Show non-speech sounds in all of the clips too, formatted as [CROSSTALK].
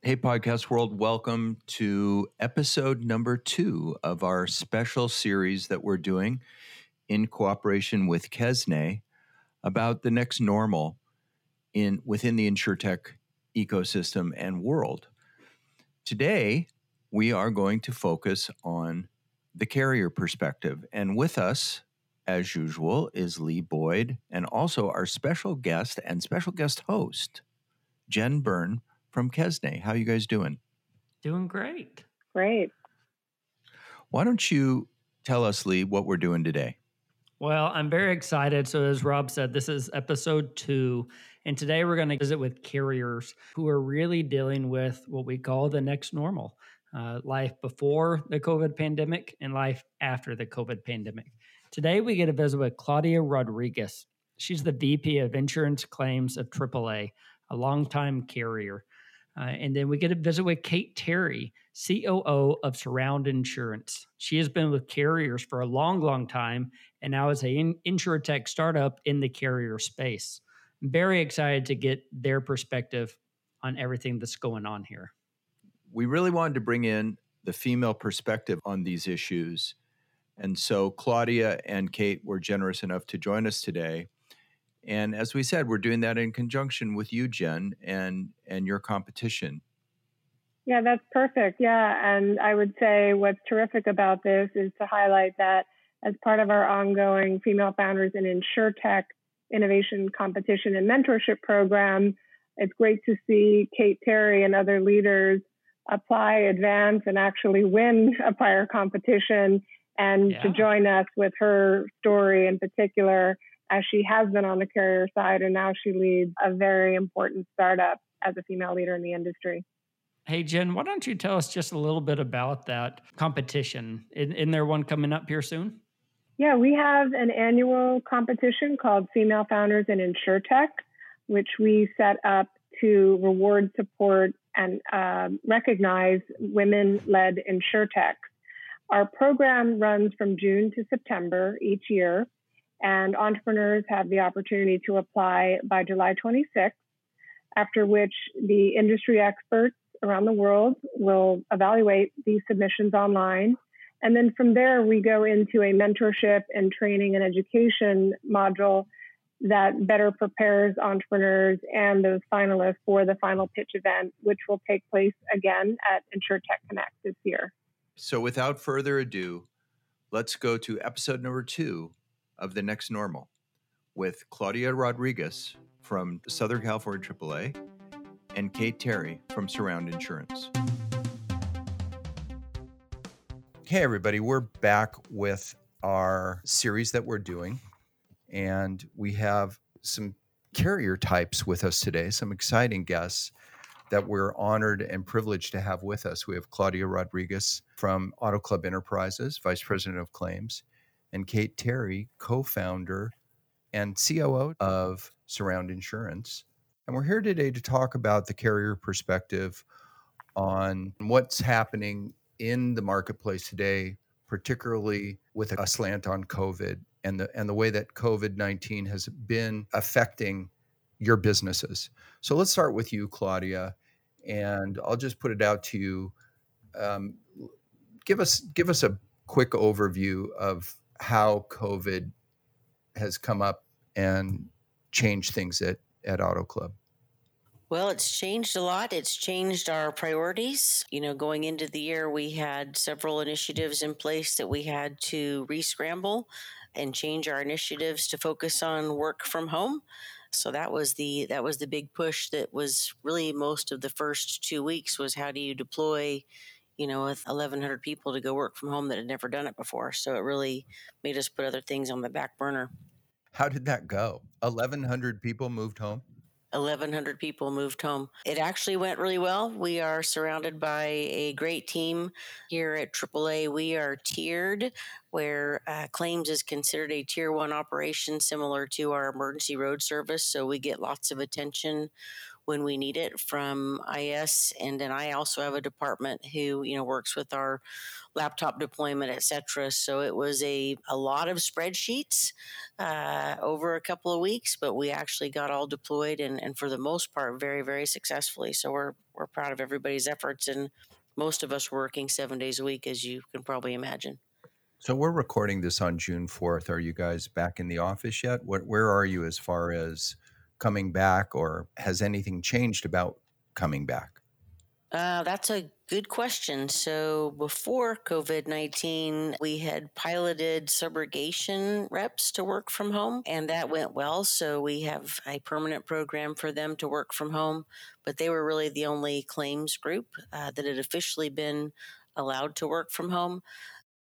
Hey, Podcast World, welcome to episode number two of our special series that we're doing in cooperation with Kesne about the next normal in within the insurtech ecosystem and world. Today, we are going to focus on the carrier perspective. And with us, as usual, is Lee Boyd and also our special guest and special guest host, Jen Byrne from Kesne. How are you guys doing? Doing great. Great. Why don't you tell us, Lee, what we're doing today? Well, I'm very excited. So, as Rob said, this is episode two. And today we're going to visit with carriers who are really dealing with what we call the next normal uh, life before the COVID pandemic and life after the COVID pandemic. Today we get to visit with Claudia Rodriguez. She's the VP of Insurance Claims of AAA, a longtime carrier. Uh, and then we get a visit with Kate Terry, COO of Surround Insurance. She has been with carriers for a long, long time and now is an in- tech startup in the carrier space. I'm very excited to get their perspective on everything that's going on here. We really wanted to bring in the female perspective on these issues. And so Claudia and Kate were generous enough to join us today. And as we said, we're doing that in conjunction with you, Jen, and and your competition. Yeah, that's perfect. Yeah, and I would say what's terrific about this is to highlight that as part of our ongoing Female Founders in InsurTech Innovation Competition and Mentorship Program, it's great to see Kate Terry and other leaders apply, advance, and actually win a prior competition and yeah. to join us with her story in particular as she has been on the carrier side, and now she leads a very important startup as a female leader in the industry. Hey, Jen, why don't you tell us just a little bit about that competition? In there one coming up here soon? Yeah, we have an annual competition called Female Founders in InsurTech, which we set up to reward, support, and uh, recognize women led InsurTech. Our program runs from June to September each year and entrepreneurs have the opportunity to apply by July 26th, after which the industry experts around the world will evaluate these submissions online. And then from there, we go into a mentorship and training and education module that better prepares entrepreneurs and those finalists for the final pitch event, which will take place again at InsurTech Connect this year. So, without further ado, let's go to episode number two of the next normal with Claudia Rodriguez from Southern California AAA and Kate Terry from Surround Insurance. Hey, everybody, we're back with our series that we're doing, and we have some carrier types with us today, some exciting guests that we're honored and privileged to have with us. We have Claudia Rodriguez from Auto Club Enterprises, Vice President of Claims, and Kate Terry, co founder and COO of Surround Insurance. And we're here today to talk about the carrier perspective on what's happening in the marketplace today, particularly with a slant on COVID and the, and the way that COVID 19 has been affecting your businesses. So let's start with you, Claudia, and I'll just put it out to you. Um, give us give us a quick overview of how COVID has come up and changed things at, at Auto Club? Well, it's changed a lot. It's changed our priorities. You know, going into the year, we had several initiatives in place that we had to rescramble and change our initiatives to focus on work from home. So that was the that was the big push that was really most of the first 2 weeks was how do you deploy you know, with 1,100 people to go work from home that had never done it before. So it really made us put other things on the back burner. How did that go? 1,100 people moved home? 1,100 people moved home. It actually went really well. We are surrounded by a great team here at AAA. We are tiered. where uh, claims is considered a tier one operation similar to our emergency road service. So we get lots of attention when we need it from IS. And then I also have a department who, you know, works with our laptop deployment, etc. So it was a, a lot of spreadsheets uh, over a couple of weeks, but we actually got all deployed and, and for the most part, very, very successfully. So we're, we're proud of everybody's efforts. And most of us working seven days a week, as you can probably imagine. So we're recording this on June 4th. Are you guys back in the office yet? What, where are you as far as coming back, or has anything changed about coming back? Uh, that's a good question. So before COVID 19, we had piloted subrogation reps to work from home, and that went well. So we have a permanent program for them to work from home, but they were really the only claims group uh, that had officially been allowed to work from home.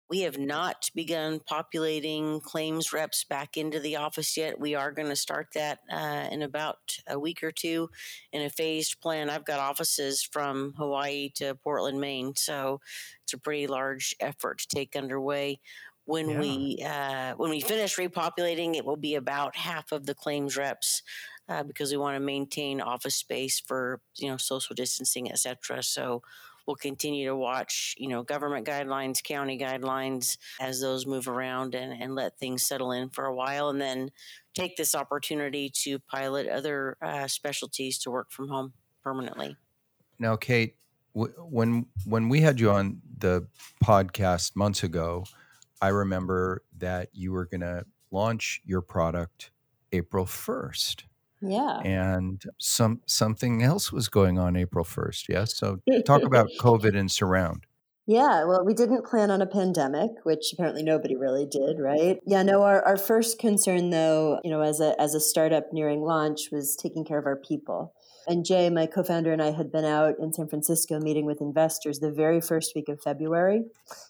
We have not begun populating claims reps back into the office yet. We are going to start that uh, in about a week or two in a phased plan. I've got offices from Hawaii to Portland, Maine, so it's a pretty large effort to take underway. When yeah. we uh, when we finish repopulating, it will be about half of the claims reps uh, because we want to maintain office space for you know social distancing, et cetera. So we'll continue to watch, you know, government guidelines, county guidelines as those move around and, and let things settle in for a while and then take this opportunity to pilot other uh, specialties to work from home permanently. Now, Kate, w- when when we had you on the podcast months ago, I remember that you were going to launch your product April 1st. Yeah. And some something else was going on April 1st. Yes. So talk about [LAUGHS] COVID and surround. Yeah, well, we didn't plan on a pandemic, which apparently nobody really did, right? Yeah, no, our, our first concern though, you know, as a as a startup nearing launch was taking care of our people. And Jay, my co-founder and I had been out in San Francisco meeting with investors the very first week of February.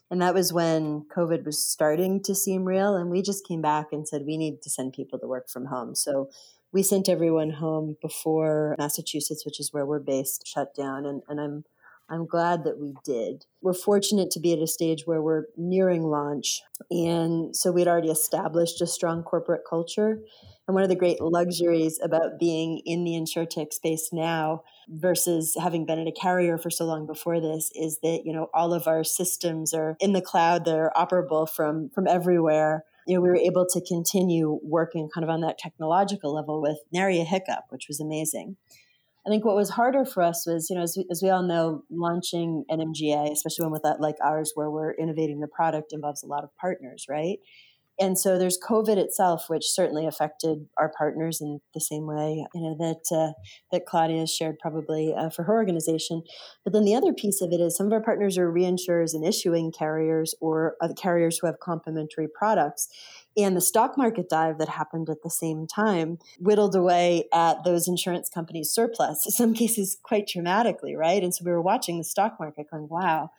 And that was when COVID was starting to seem real. And we just came back and said, we need to send people to work from home. So we sent everyone home before Massachusetts, which is where we're based, shut down. And, and I'm I'm glad that we did. We're fortunate to be at a stage where we're nearing launch. And so we'd already established a strong corporate culture. And one of the great luxuries about being in the insurtech space now versus having been at a carrier for so long before this is that, you know, all of our systems are in the cloud, they're operable from from everywhere you know, we were able to continue working kind of on that technological level with nary a hiccup, which was amazing. I think what was harder for us was, you know, as we, as we all know, launching an MGA, especially one with that like ours, where we're innovating the product, involves a lot of partners, right? And so there's COVID itself, which certainly affected our partners in the same way, you know, that uh, that Claudia shared probably uh, for her organization. But then the other piece of it is some of our partners are reinsurers and issuing carriers or carriers who have complementary products. And the stock market dive that happened at the same time whittled away at those insurance companies' surplus, in some [LAUGHS] cases quite dramatically, right? And so we were watching the stock market going, wow,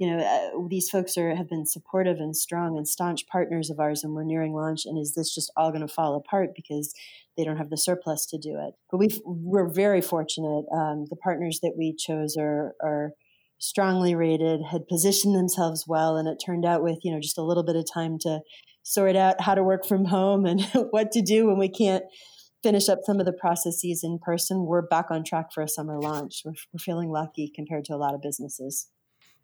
you know, uh, these folks are have been supportive and strong and staunch partners of ours, and we're nearing launch. And is this just all going to fall apart because they don't have the surplus to do it? But we we're very fortunate. Um, the partners that we chose are are strongly rated, had positioned themselves well, and it turned out with you know just a little bit of time to sort out how to work from home and [LAUGHS] what to do when we can't finish up some of the processes in person. We're back on track for a summer launch. We're, we're feeling lucky compared to a lot of businesses.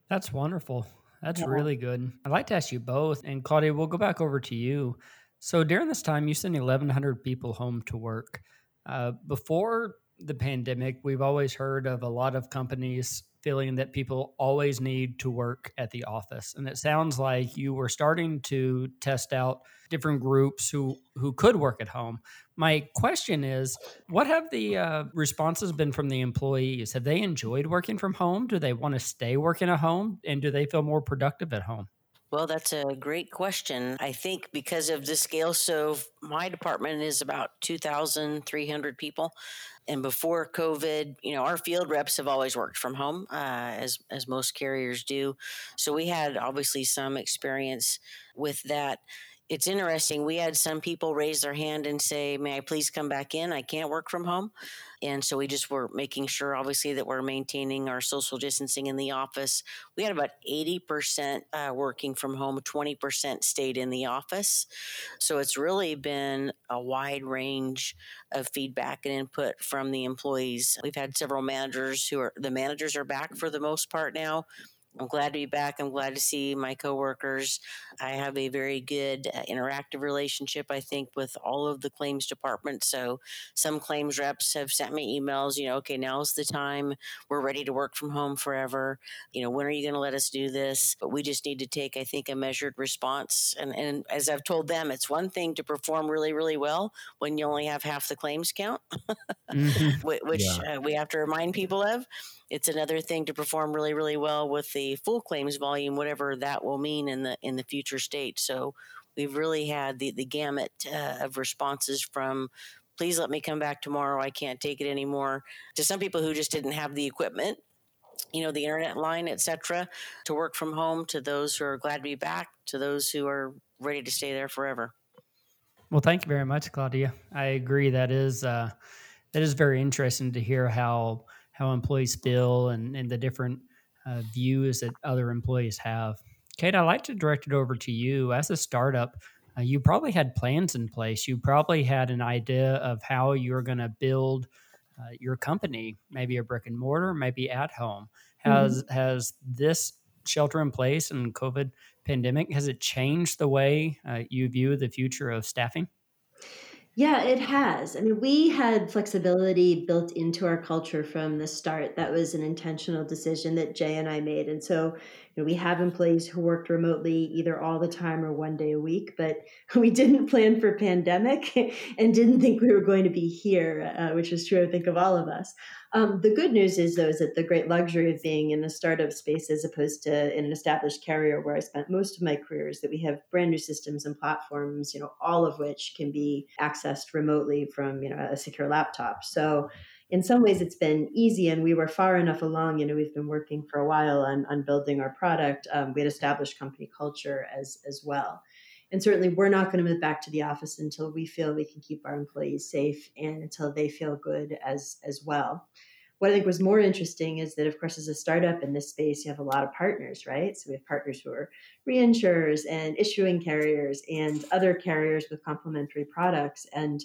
That's wonderful. That's yeah. really good. I'd like to ask you both, and Claudia, we'll go back over to you. So during this time, you sent 1,100 people home to work. Uh, before the pandemic, we've always heard of a lot of companies feeling that people always need to work at the office. And it sounds like you were starting to test out different groups who who could work at home. My question is, what have the uh, responses been from the employees? Have they enjoyed working from home? Do they want to stay working at home, and do they feel more productive at home? Well, that's a great question. I think because of the scale, so my department is about 2,300 people. And before COVID, you know, our field reps have always worked from home, uh, as, as most carriers do. So we had obviously some experience with that it's interesting. We had some people raise their hand and say, May I please come back in? I can't work from home. And so we just were making sure, obviously, that we're maintaining our social distancing in the office. We had about 80% uh, working from home, 20% stayed in the office. So it's really been a wide range of feedback and input from the employees. We've had several managers who are, the managers are back for the most part now I'm glad to be back. I'm glad to see my coworkers. I have a very good uh, interactive relationship, I think, with all of the claims departments. So some claims reps have sent me emails, you know, okay, now's the time. We're ready to work from home forever. You know, when are you going to let us do this? But we just need to take, I think, a measured response. And, and as I've told them, it's one thing to perform really, really well when you only have half the claims count, [LAUGHS] mm-hmm. which yeah. uh, we have to remind people of. It's another thing to perform really, really well with the full claims volume, whatever that will mean in the in the future state. So we've really had the the gamut uh, of responses from please let me come back tomorrow. I can't take it anymore to some people who just didn't have the equipment you know the internet line etc to work from home to those who are glad to be back to those who are ready to stay there forever. Well thank you very much claudia. I agree. That is uh, that is very interesting to hear how how employees feel and, and the different uh, views that other employees have. Kate, I'd like to direct it over to you. As a startup, uh, you probably had plans in place. You probably had an idea of how you're going to build uh, your company, maybe a brick and mortar, maybe at home. Has mm-hmm. has this shelter in place and COVID pandemic has it changed the way uh, you view the future of staffing? Yeah, it has. I mean, we had flexibility built into our culture from the start. That was an intentional decision that Jay and I made. And so, you know, we have employees who worked remotely either all the time or one day a week, but [LAUGHS] we didn't plan for pandemic [LAUGHS] and didn't think we were going to be here, uh, which is true, I think, of all of us. Um, the good news is, though, is that the great luxury of being in the startup space as opposed to in an established carrier where I spent most of my career is that we have brand new systems and platforms, you know, all of which can be accessed remotely from, you know, a secure laptop. So in some ways it's been easy and we were far enough along, you know, we've been working for a while on, on building our product. Um, we had established company culture as, as well. And certainly, we're not going to move back to the office until we feel we can keep our employees safe and until they feel good as as well. What I think was more interesting is that, of course, as a startup in this space, you have a lot of partners, right? So we have partners who are reinsurers and issuing carriers and other carriers with complementary products. And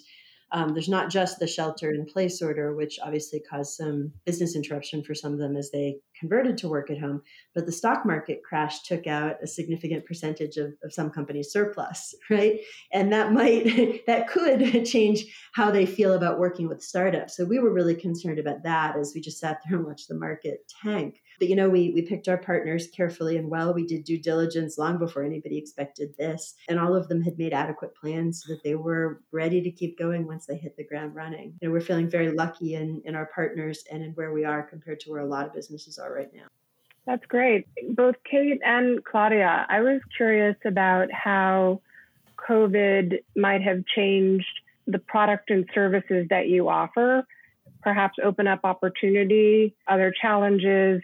um, there's not just the shelter in place order, which obviously caused some business interruption for some of them as they converted to work at home. But the stock market crash took out a significant percentage of, of some companies' surplus, [LAUGHS] right? And that might, [LAUGHS] that could [LAUGHS] change how they feel about working with startups. So we were really concerned about that as we just sat there and watched the market tank. But you know, we we picked our partners carefully and well. We did due diligence long before anybody expected this, and all of them had made adequate plans so that they were ready to keep going once they hit the ground running. Know, we're feeling very lucky in in our partners and in where we are compared to where a lot of businesses are right now. That's great. Both Kate and Claudia, I was curious about how COVID might have changed the product and services that you offer, perhaps open up opportunity, other challenges,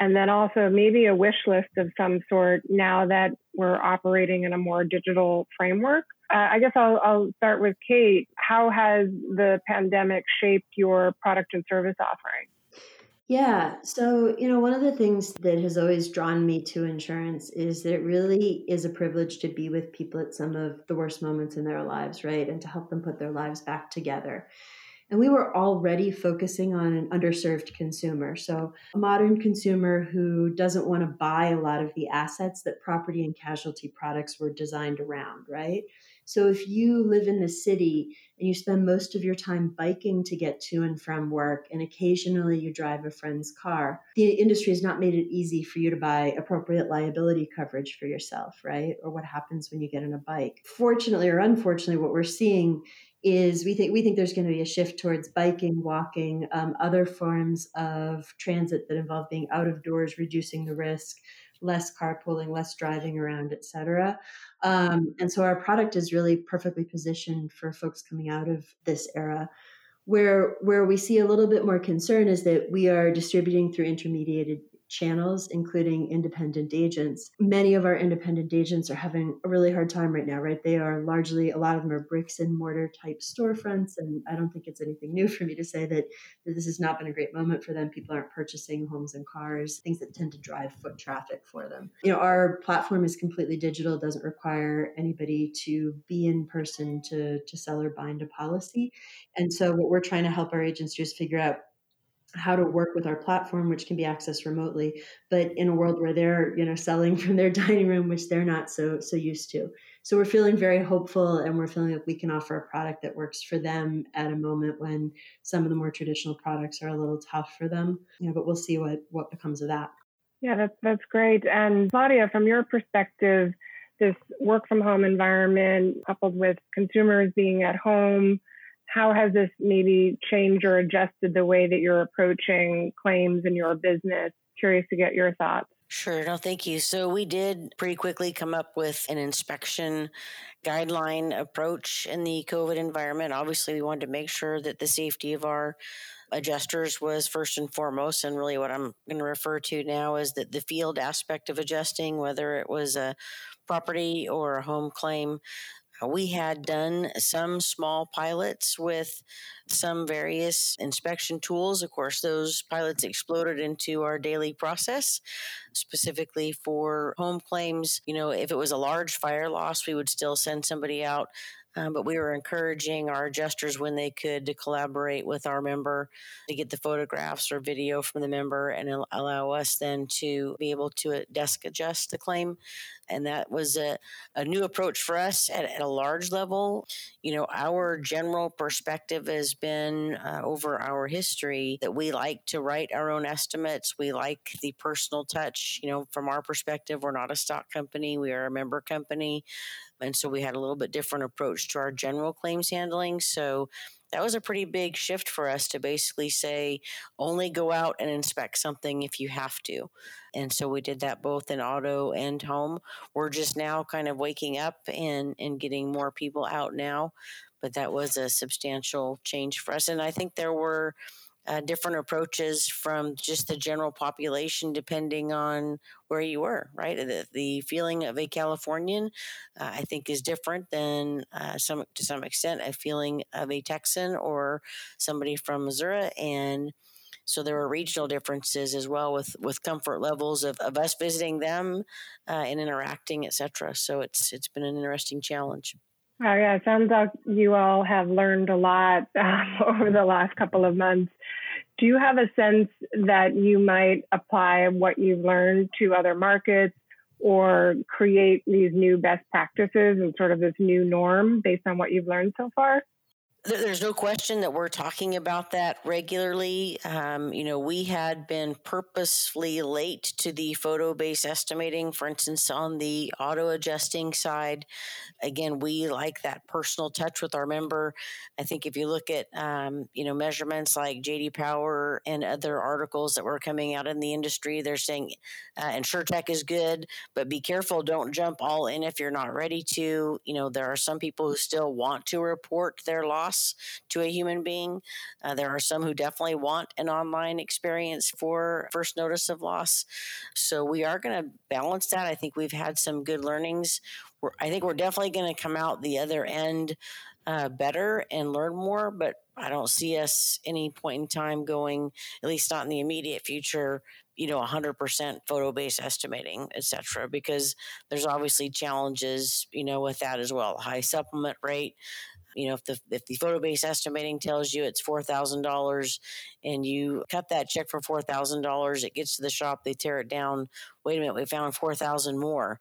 and then also maybe a wish list of some sort now that we're operating in a more digital framework. Uh, I guess I'll, I'll start with Kate. How has the pandemic shaped your product and service offering? Yeah. So, you know, one of the things that has always drawn me to insurance is that it really is a privilege to be with people at some of the worst moments in their lives, right? And to help them put their lives back together. And we were already focusing on an underserved consumer. So, a modern consumer who doesn't want to buy a lot of the assets that property and casualty products were designed around, right? So, if you live in the city and you spend most of your time biking to get to and from work, and occasionally you drive a friend's car, the industry has not made it easy for you to buy appropriate liability coverage for yourself, right? Or what happens when you get on a bike. Fortunately or unfortunately, what we're seeing is we think we think there's going to be a shift towards biking, walking, um, other forms of transit that involve being out of doors, reducing the risk, less carpooling, less driving around, etc. Um, and so our product is really perfectly positioned for folks coming out of this era. Where where we see a little bit more concern is that we are distributing through intermediated channels, including independent agents. Many of our independent agents are having a really hard time right now, right? They are largely, a lot of them are bricks and mortar type storefronts. And I don't think it's anything new [LAUGHS] for me to say that, that this has not been a great moment for them. People aren't purchasing homes and cars, things that tend to drive foot traffic for them. You know, our platform is completely digital, doesn't require anybody to be in person to, to sell or bind a policy. And so what we're trying to help our agents do is figure out how to work with our platform which can be accessed remotely but in a world where they're you know selling [LAUGHS] from their dining room which they're not so so used to. So we're feeling very hopeful and we're feeling like we can offer a product that works for them at a moment when some of the more traditional products are a little tough for them. You know but we'll see what what becomes of that. Yeah that's that's great. And claudia from your perspective this work from home environment coupled with consumers being at home how has this maybe changed or adjusted the way that you're approaching claims in your business? Curious to get your thoughts. Sure, no, thank you. So, we did pretty quickly come up with an inspection guideline approach in the COVID environment. Obviously, we wanted to make sure that the safety of our adjusters was first and foremost. And really, what I'm going to refer to now is that the field aspect of adjusting, whether it was a property or a home claim, Uh, we had done some small pilots with some various inspection tools. Of course, those pilots exploded into our daily process, specifically for home claims. You know, if it was a large fire loss, we would still send somebody out um, but we were encouraging our adjusters when they could to collaborate with our member to get the photographs or video from the member and allow us then to be able to uh, desk adjust the claim. And that was a, a new approach for us at, at, a large level. You know, our general perspective has been uh, over our history that we like to write our own estimates. We like the personal touch. You know, from our perspective, we're not a stock company, we are a member company. And so we had a little bit different approach to our general claims handling. So that was a pretty big shift for us to basically say only go out and inspect something if you have to. And so we did that both in auto and home. We're just now kind of waking up and, and getting more people out now. But that was a substantial change for us. And I think there were uh, different approaches from just the general population depending on where you were right the, the feeling of a californian uh, i think is different than uh, some to some extent a feeling of a texan or somebody from missouri and so there are regional differences as well with with comfort levels of, of us visiting them uh, and interacting etc so it's it's been an interesting challenge Oh, yeah. It sounds like you all have learned a lot um, [LAUGHS] over the last couple of months. Do you have a sense that you might apply what you've learned to other markets or create these new best practices and sort of this new norm based on what you've learned so far? There's no question that we're talking about that regularly. Um, you know, we had been purposefully late to the photo based estimating, for instance, on the auto adjusting side. Again, we like that personal touch with our member. I think if you look at, um, you know, measurements like JD Power and other articles that were coming out in the industry, they're saying uh, InsureTech is good, but be careful. Don't jump all in if you're not ready to. You know, there are some people who still want to report their loss to a human being. Uh, there are some who definitely want an online experience for first notice of loss. So we are going to balance that. I think we've had some good learnings. We're, I think we're definitely going to come out the other end uh, better and learn more, but I don't see us any point in time going, at least not in the immediate future, you know 100% photo based estimating etc because there's obviously challenges you know with that as well high supplement rate you know if the if the photo based estimating tells you it's four thousand dollars and you cut that check for four thousand dollars it gets to the shop they tear it down. Wait a minute we found four thousand more.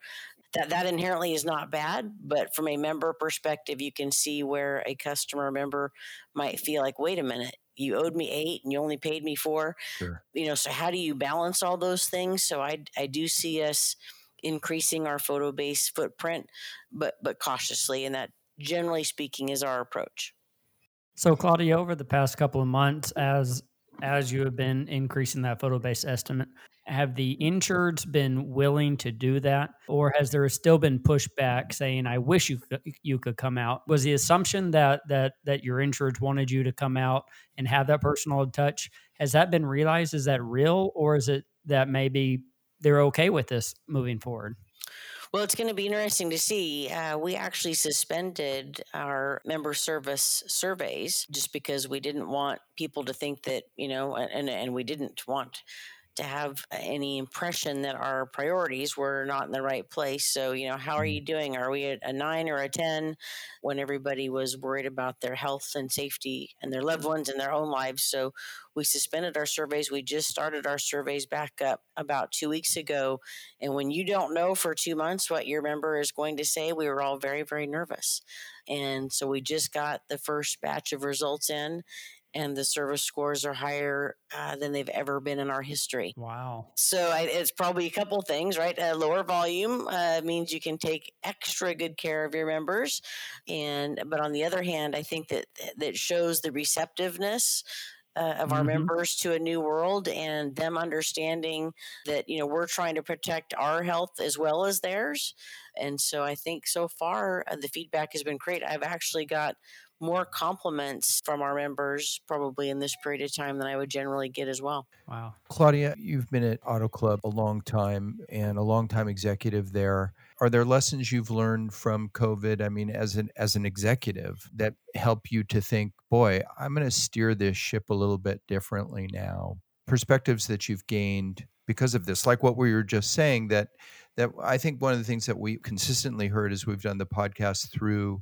That that inherently is not bad but from a member perspective you can see where a customer member might feel like wait a minute you owed me eight and you only paid me four. Sure. you know so how do you balance all those things? So i i do see us increasing our photo based footprint but but cautiously and that generally speaking, is our approach. So, Claudia, over the past couple of months, as as you have been increasing that photo based estimate, Have the insureds been willing to do that, or has there still been pushback saying, "I wish you could, you could come out"? Was the assumption that that that your insureds wanted you to come out and have that personal touch? Has that been realized? Is that real, or is it that maybe they're okay with this moving forward? Well, it's going to be interesting to see. Uh, we actually suspended our member service surveys just because we didn't want people to think that, you know, and, and we didn't want to have any impression that our priorities were not in the right place. So, you know, how are you mm. doing? Are we at a nine or a 10 when everybody was worried about their health and safety and their loved ones and their own lives? So, we suspended our surveys. We just started our surveys back up about two weeks ago. And when you don't know for two months what your member is going to say, we were all very, very nervous. And so we just got the first batch of results in and the service scores are higher uh, than they've ever been in our history. Wow. So I, it's probably a couple things, right? A lower volume uh, means you can take extra good care of your members. And, but on the other hand, I think that that shows the receptiveness uh, of our mm-hmm. members to a new world and them understanding that you know we're trying to protect our health as well as theirs and so i think so far uh, the feedback has been great i've actually got more compliments from our members probably in this period of time than I would generally get as well. Wow. Claudia, you've been at Auto Club a long time and a long time executive there. Are there lessons you've learned from COVID? I mean, as an as an executive that help you to think, boy, I'm going to steer this ship a little bit differently now. Perspectives that you've gained because of this, like what we were just saying, that that I think one of the things that we consistently heard as we've done the podcast through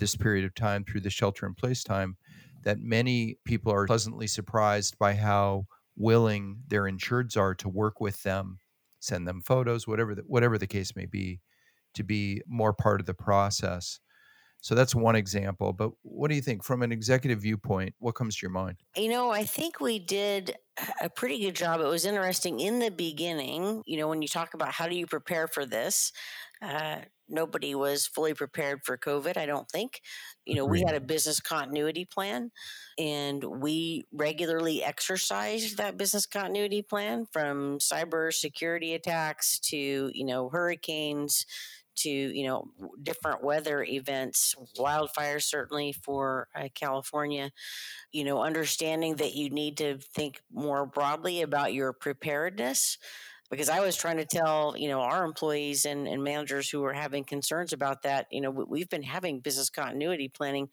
this period of time through the shelter in place time that many people are pleasantly surprised by how willing their insureds are to work with them, send them photos, whatever the, whatever the case may be, to be more part of the process. So that's one example. But what do you think from an executive viewpoint? What comes to your mind? You know, I think we did a pretty good job. It was interesting in the beginning, you know, when you talk about how do you prepare for this, uh, nobody was fully prepared for COVID, I don't think. You know, we had a business continuity plan and we regularly exercised that business continuity plan from cyber security attacks to, you know, hurricanes to you know different weather events wildfires certainly for uh, california you know understanding that you need to think more broadly about your preparedness because I was trying to tell, you know, our employees and, and managers who were having concerns about that, you know, we've been having business continuity planning.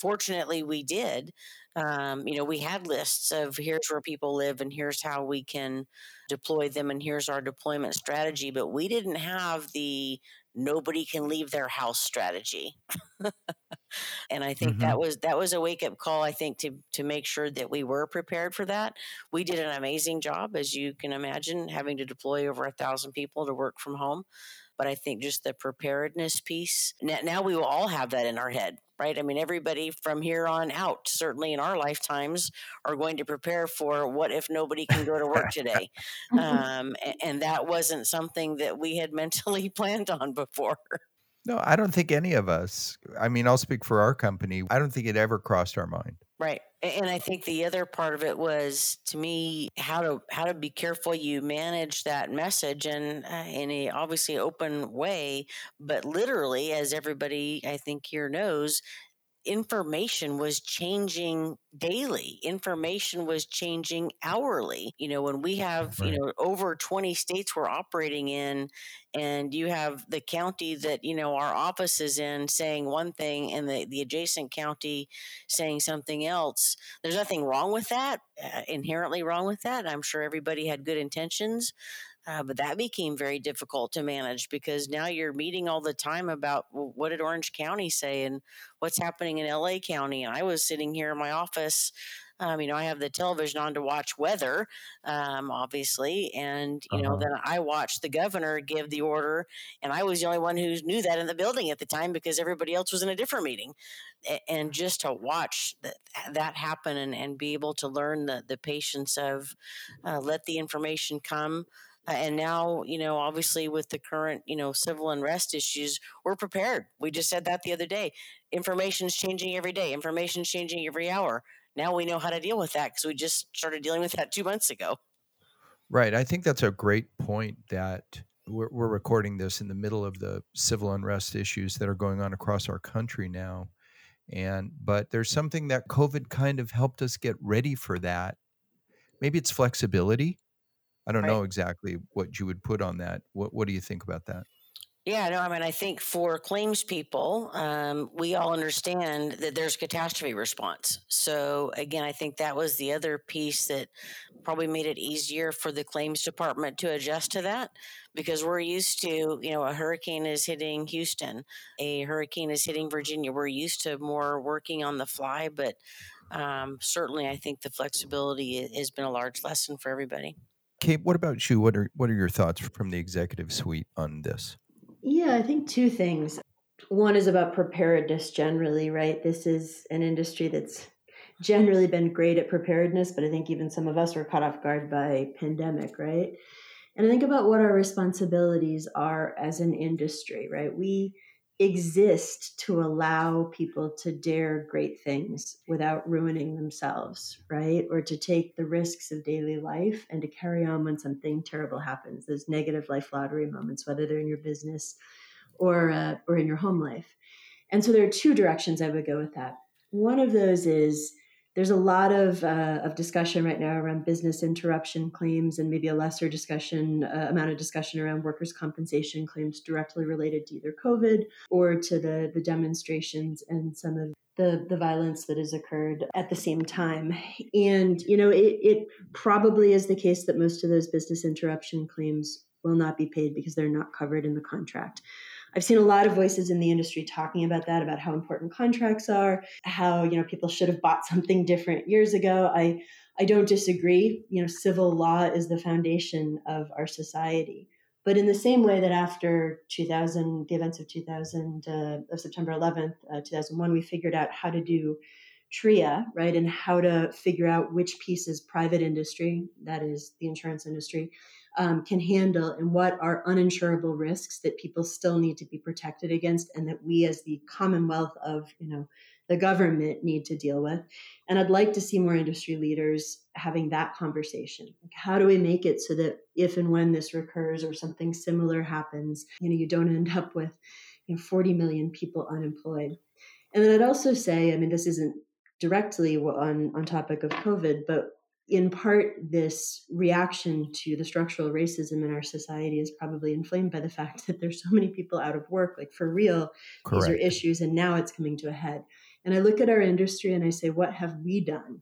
Fortunately, we did. Um, you know, we had lists of here's where people live and here's how we can deploy them and here's our deployment strategy, but we didn't have the nobody can leave their house strategy. and I think mm-hmm. that was that was a wake up call I think to to make sure that we were prepared for that. We did an amazing job as you can imagine having to deploy over a thousand people to work from home. But I think just the preparedness piece now, now we will all have that in our head right? I mean, everybody from here on out, certainly in our lifetimes, are going to prepare for what if nobody can go to work today. [LAUGHS] um, and, and that wasn't something that we had [LAUGHS] mentally planned on before. No, I don't think any of us. I mean, I'll speak for our company. I don't think it ever crossed our mind. Right. And I think the other part of it was to me how to how to be careful you manage that message and uh, in a obviously open way, but literally as everybody I think here knows, information was changing daily. Information was changing hourly. You know when we have right. you know over 20 states we're operating in and you have the county that you know our office is in saying one thing and the, the adjacent county saying something else there's nothing wrong with that uh, inherently wrong with that. I'm sure everybody had good intentions uh, but that became very difficult to manage because now you're meeting all the time about well, what did Orange County say and what's happening in LA County. And I was sitting here in my office. Um, you know, I have the television on to watch weather, um, obviously, and you uh-huh. know, then I watched the governor give the order, and I was the only one who knew that in the building at the time because everybody else was in a different meeting. And just to watch that, that happen and, and be able to learn the the patience of uh, let the information come. And now, you know, obviously with the current, you know, civil unrest issues, we're prepared. We just said that the other day. Information is changing every day. Information is changing every hour. Now we know how to deal with that because we just started dealing with that two months ago. Right. I think that's a great point that we're, we're recording this in the middle of the civil unrest issues that are going on across our country now. And, but there's something that COVID kind of helped us get ready for that. Maybe it's flexibility. I don't right. know exactly what you would put on that. What, what do you think about that? Yeah, no, I mean, I think for claims people, um, we all understand that there's catastrophe response. So, again, I think that was the other piece that probably made it easier for the claims department to adjust to that because we're used to, you know, a hurricane is hitting Houston, a hurricane is hitting Virginia. We're used to more working on the fly, but um, certainly I think the flexibility has been a large lesson for everybody. Kate, what about you? What are what are your thoughts from the executive suite on this? Yeah, I think two things. One is about preparedness generally, right? This is an industry that's generally been great at preparedness, but I think even some of us were caught off guard by pandemic, right? And I think about what our responsibilities are as an industry, right? We exist to allow people to dare great things without ruining themselves, right? Or to take the risks of daily life and to carry on when something terrible happens. Those negative life lottery moments, whether they're in your business or uh, or in your home life. And so there are two directions I would go with that. One of those is there's a lot of, uh, of discussion right now around business interruption claims and maybe a lesser discussion uh, amount of discussion around workers compensation claims directly related to either covid or to the, the demonstrations and some of the, the violence that has occurred at the same time. And you know it, it probably is the case that most of those business interruption claims will not be paid because they're not covered in the contract I've seen a lot of voices in the industry talking about that, about how important contracts are, how you know people should have bought [LAUGHS] something different years ago. I I don't disagree. You know, civil law is the foundation of our society. But in the same way that after 2000, the events of 2000, uh, of September 11th, uh, 2001, we figured out how to do TRIA, right, and how to figure out which pieces private industry, that is the insurance industry, um, can handle and what are uninsurable risks that people still need to be protected against and that we as the commonwealth of you know the government need to deal with. And i'd like to see more industry leaders having that conversation. Like how do we make it so that if and when this recurs or something similar happens you know you don't end up with you know 40 million people unemployed? And then i'd also say i mean this isn't directly on on topic of covid but in part, this reaction to the structural racism in our society is probably inflamed by the fact [LAUGHS] that there's so many people out of work. Like for real, Correct. these are issues, and now it's coming to a head. And I look at our industry and I say, what have we done?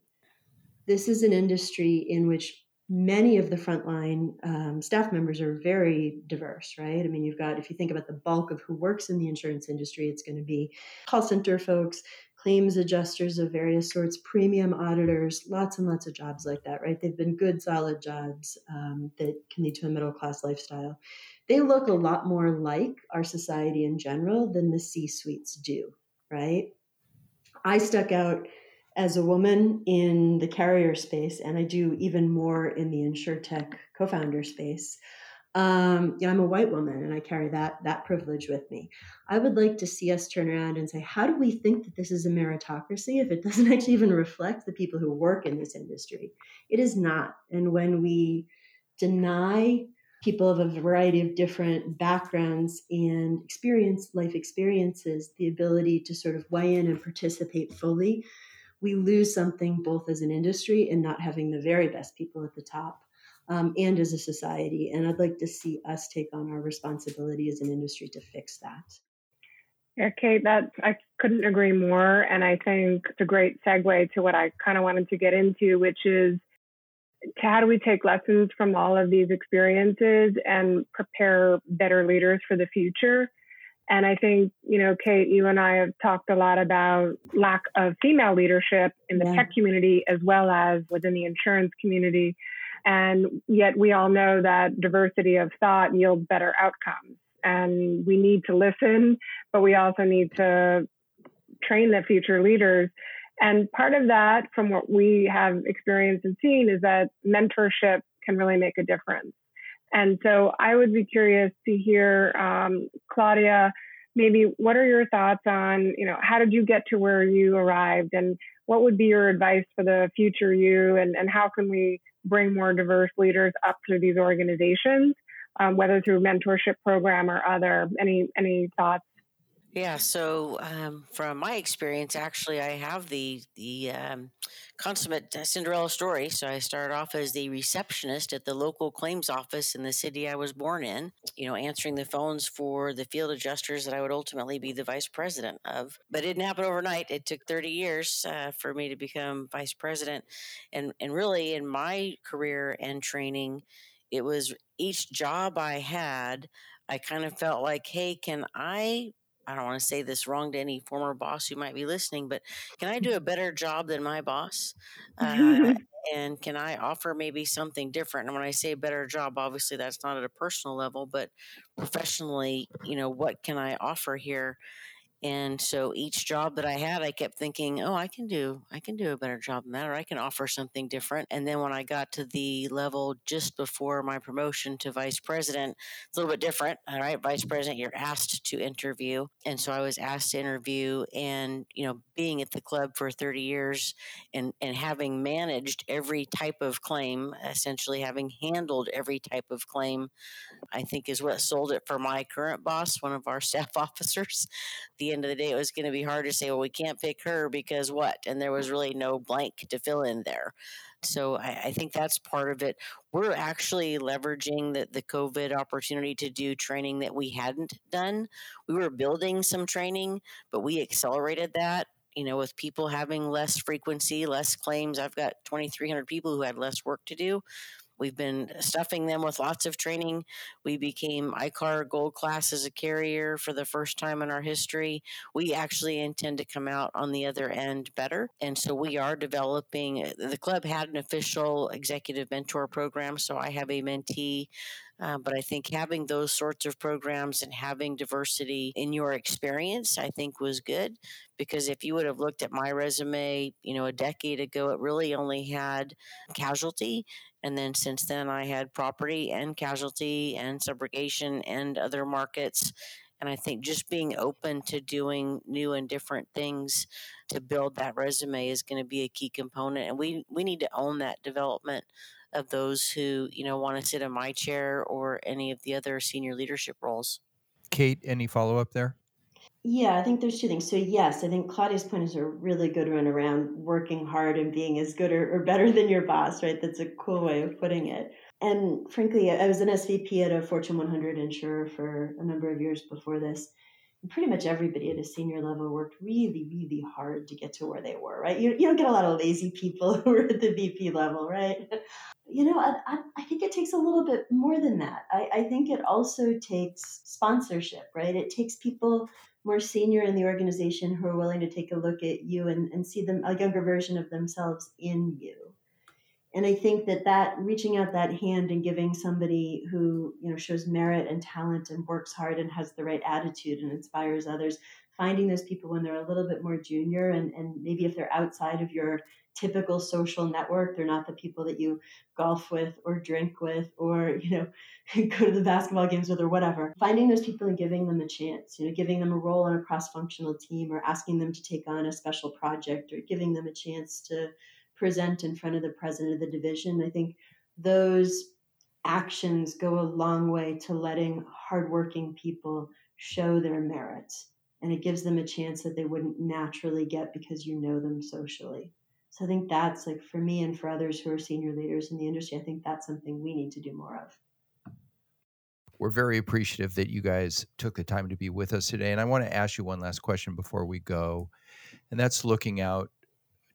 This is an industry in which many of the frontline um, staff members are very diverse, right? I mean, you've got, if you think about the bulk of who works in the insurance industry, it's going to be call center folks, claims adjusters of various sorts, premium auditors, lots and lots of jobs like that, right? They've been good, solid jobs um, that can lead to a middle class lifestyle. They look a lot more like our society in general than the C suites do, right? I stuck out as a woman in the carrier space, and I do even more in the insurtech co founder space um, you know, I'm a white woman and I carry that that privilege with me. I would like to see us turn around and say, how do we think that this is a meritocracy if it [LAUGHS] doesn't actually even reflect the people who work in this industry? It is not. And when we deny people of a variety of different backgrounds and experience life experiences the ability to sort of weigh in and participate fully, we lose something both as an industry and not having the very best people at the top um, and as a society. And I'd like to see us take on our responsibility as an industry to fix that. Yeah, Kate, that I couldn't agree more. And I think it's a great segue to what I kind of wanted to get into, which is how do we take lessons from all of these experiences and prepare better leaders for the future? And I think, you know, Kate, you and I have talked a lot about lack of female leadership in the yeah. tech community as well as within the insurance community. And yet we all know that diversity of thought yields better outcomes. And we need to listen, but we also need to train the future leaders. And part of that, from what we have experienced and seen, is that mentorship can really make a difference. And so I would be curious to hear, um, Claudia, maybe what are your thoughts on, you know, how did you get to where you arrived and what would be your advice for the future you and, and how can we bring more diverse leaders up through these organizations, um, whether through mentorship program or other? Any any thoughts? Yeah, so um, from my experience, actually, I have the the um, consummate Cinderella story. So I started off as the receptionist at the local claims office in the city I was born in. You know, answering the phones for the field adjusters that I would ultimately be the vice president of. But it didn't happen overnight. It took thirty years uh, for me to become vice president, and and really in my career and training, it was each job I had. I kind of felt like, hey, can I I don't want to say this wrong to any former boss who might be listening, but can I do a [LAUGHS] better job than my boss? Uh, [LAUGHS] and can I offer maybe something different? And when I say better job, obviously that's not at a personal level, but professionally, you know, what can I offer here? And so each job that I had, I kept thinking, oh, I can do, I can do a better job than that, or I can offer something different. And then when I got to the level just before my promotion to vice president, it's a little bit different. All right, vice president, you're asked to interview. And so I was asked to interview and, you know, being at the club for 30 years and, and having managed every type of claim, essentially having handled every type of claim, I think is what sold it for my current boss, one of our [LAUGHS] staff officers. At The end of the day, it was going to be hard to say, well, we can't pick her because what? And there was really no blank to fill in there. So I, I, think that's part of it. We're actually leveraging the, the COVID opportunity to do training that we hadn't done. We were building some training, but we accelerated that. You know, with people having less frequency, less claims. I've got 2,300 people who had less work to do. We've been stuffing them with lots of training. We became ICAR Gold Class as a carrier for the first time in our history. We actually intend to come out on the other end better. And so we are developing, uh, the club had an official executive mentor program. So I have a mentee uh, but I think having those sorts of programs and having diversity in your experience, I think was good because if you would have looked at my resume, you know, a decade ago, it really only had casualty. And then since then, I had property and casualty and subrogation and other markets. And I think just being open to doing new and different things to build that resume is going to be a key component. And we, we need to own that development of those who, you know, want to sit in my chair or any of the other senior leadership roles. Kate, any follow up there? Yeah, I think there's two things. So, yes, I think Claudia's point is a really good one around working hard and being as good or, or better than your boss, right? That's a cool way of putting it. And frankly, I was an SVP at a Fortune 100 insurer for a number of years before this. Pretty much everybody at a senior level worked really, really hard to get to where they were, right? You, you don't get a lot of lazy people [LAUGHS] who are at the VP level, right? [LAUGHS] You know, I, I think it takes a little bit more than that. I, I think it also takes sponsorship, right? It takes people more senior in the organization who are willing to take a look at you and, and see them a younger version of themselves in you and i think that that reaching out that hand and giving somebody who you know shows merit and talent and works hard and has the right attitude and inspires others finding those people when they're a little bit more junior and, and maybe if they're outside of your typical social network they're not the people that you golf with or drink with or [LAUGHS] you know go to the basketball games with or whatever finding those people and giving them a chance you know giving them a role on a cross-functional team or asking them to take on a special project or giving them a chance to present in front of the president of the division. I think those actions go a long way to letting hardworking people show their merits. And it gives them a chance that they wouldn't naturally get because you know them socially. So I think that's like for me and for others who are senior leaders in the industry, I think that's something we need to do more of. We're very appreciative that you guys took the time to be with us today. And I want to ask you one last question before we go. And that's looking out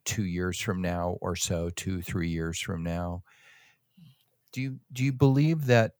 two years from now or so, two, three years from now. Do you do you believe that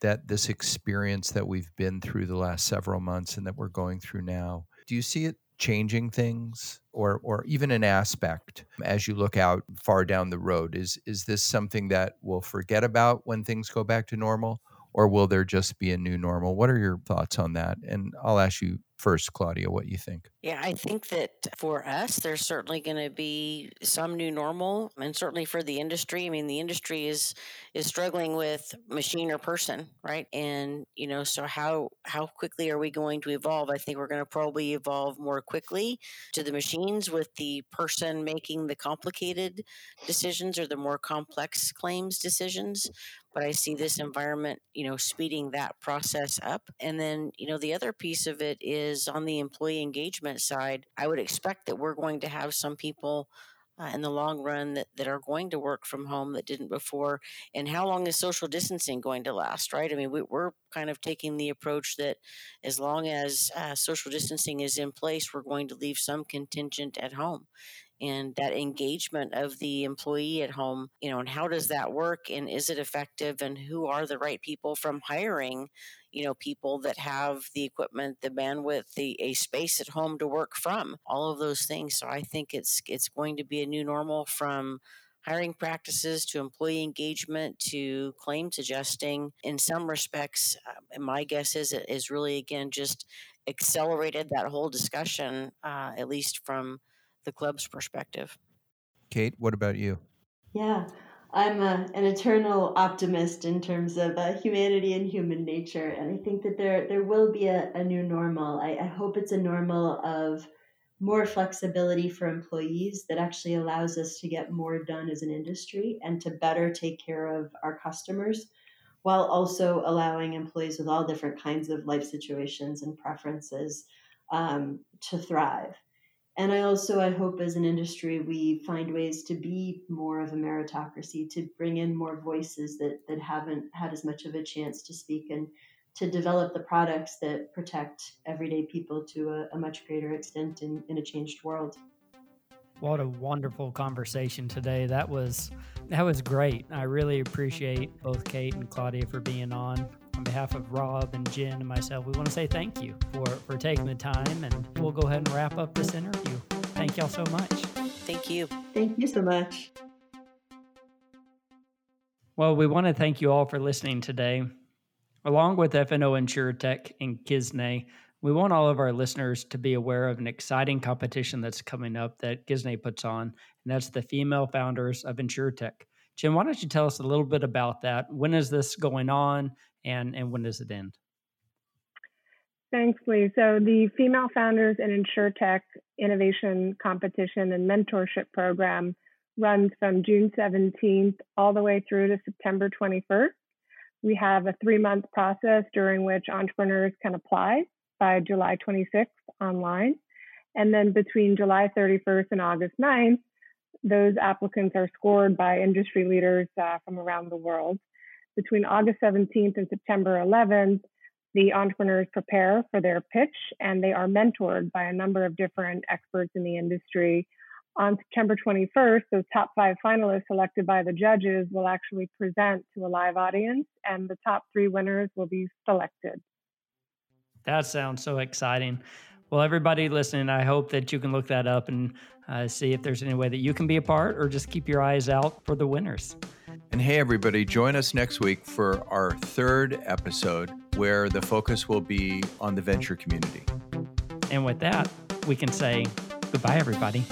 that this experience that we've been through the last several months and that we're going through now, do you see it changing things or or even an aspect as you look out far down the road? Is is this something that we'll forget about when things go back to normal? Or will there just be a new normal? What are your thoughts on that? And I'll ask you first, Claudia, what you think. Yeah, I think that for us, there's certainly going to be some new normal, and certainly for the industry. I mean, the industry is is struggling with machine or person, right? And you know, so how how quickly are we going to evolve? I think we're going to probably evolve more quickly to the machines, with the person making the complicated decisions or the more complex claims decisions but I see this environment, you know, speeding that process up. And then, you know, the other piece of it is on the employee engagement side, I would expect that we're going to have some people uh, in the long run that, that are going to work from home that didn't before and how long is social distancing going to last right? I mean we, are kind of taking the approach that as long as uh, social distancing is in place we're going to leave some contingent at home and that engagement of the employee at home you know and how does that work and is it effective and who are the right people from hiring you know people that have the equipment the bandwidth the a space at home to work from all of those things. So i think it's it's going to be a new normal from hiring practices to employee engagement to claims adjusting in some respects uh, my guess is it is really again just accelerated that whole discussion uh, at least from the club's perspective. Kate, what about you? Yeah, I'm a, an eternal optimist in terms of uh, humanity and human nature, and I think that there there will be a, a new normal. I, I hope it's a normal of more flexibility for employees that actually allows us to get more done as an industry and to better take care of our customers while also allowing employees with all different kinds of life situations and preferences um, to thrive and I also I hope as an industry we find ways to be more of a meritocracy, to bring in more voices that that haven't had as much of a chance to speak and to develop the products that protect everyday people to a, a much greater extent in, in a changed world. What a wonderful conversation today. That was that was great. I really appreciate both Kate and Claudia for being on on behalf of Rob and Jen and myself, we want to say thank you for, for taking the time and we'll go ahead and wrap up this interview. Thank y'all so much. Thank you. Thank you so much. Well, we want to thank you all for listening today. Along with FNO InsureTech and Gisne, we want all of our listeners to be aware of an exciting competition that's coming up that Gisne puts on, and that's the Female Founders of InsureTech. Jim, why don't you tell us a little bit about that? When is this going on? And and when does it end? Thanks, Lee. So the Female Founders and InsureTech Innovation Competition and Mentorship Program runs from June 17th all the way through to September 21st. We have a three-month process during which entrepreneurs can apply by July 26th online. And then between July 31st and August 9th, those applicants are scored by industry leaders uh, from around the world between August 17th and September 11th, the entrepreneurs prepare for their pitch and they are mentored by a number of different experts in the industry. On September 21st, those top five finalists selected by the judges will actually present to a live audience, and the top three winners will be selected. That sounds so exciting. Well, everybody listening, I hope that you can look that up and uh, see if there's any way that you can be a part or just keep your eyes out for the winners. And hey, everybody, join us next week for our third episode where the focus will be on the venture community. And with that, we can say goodbye, everybody.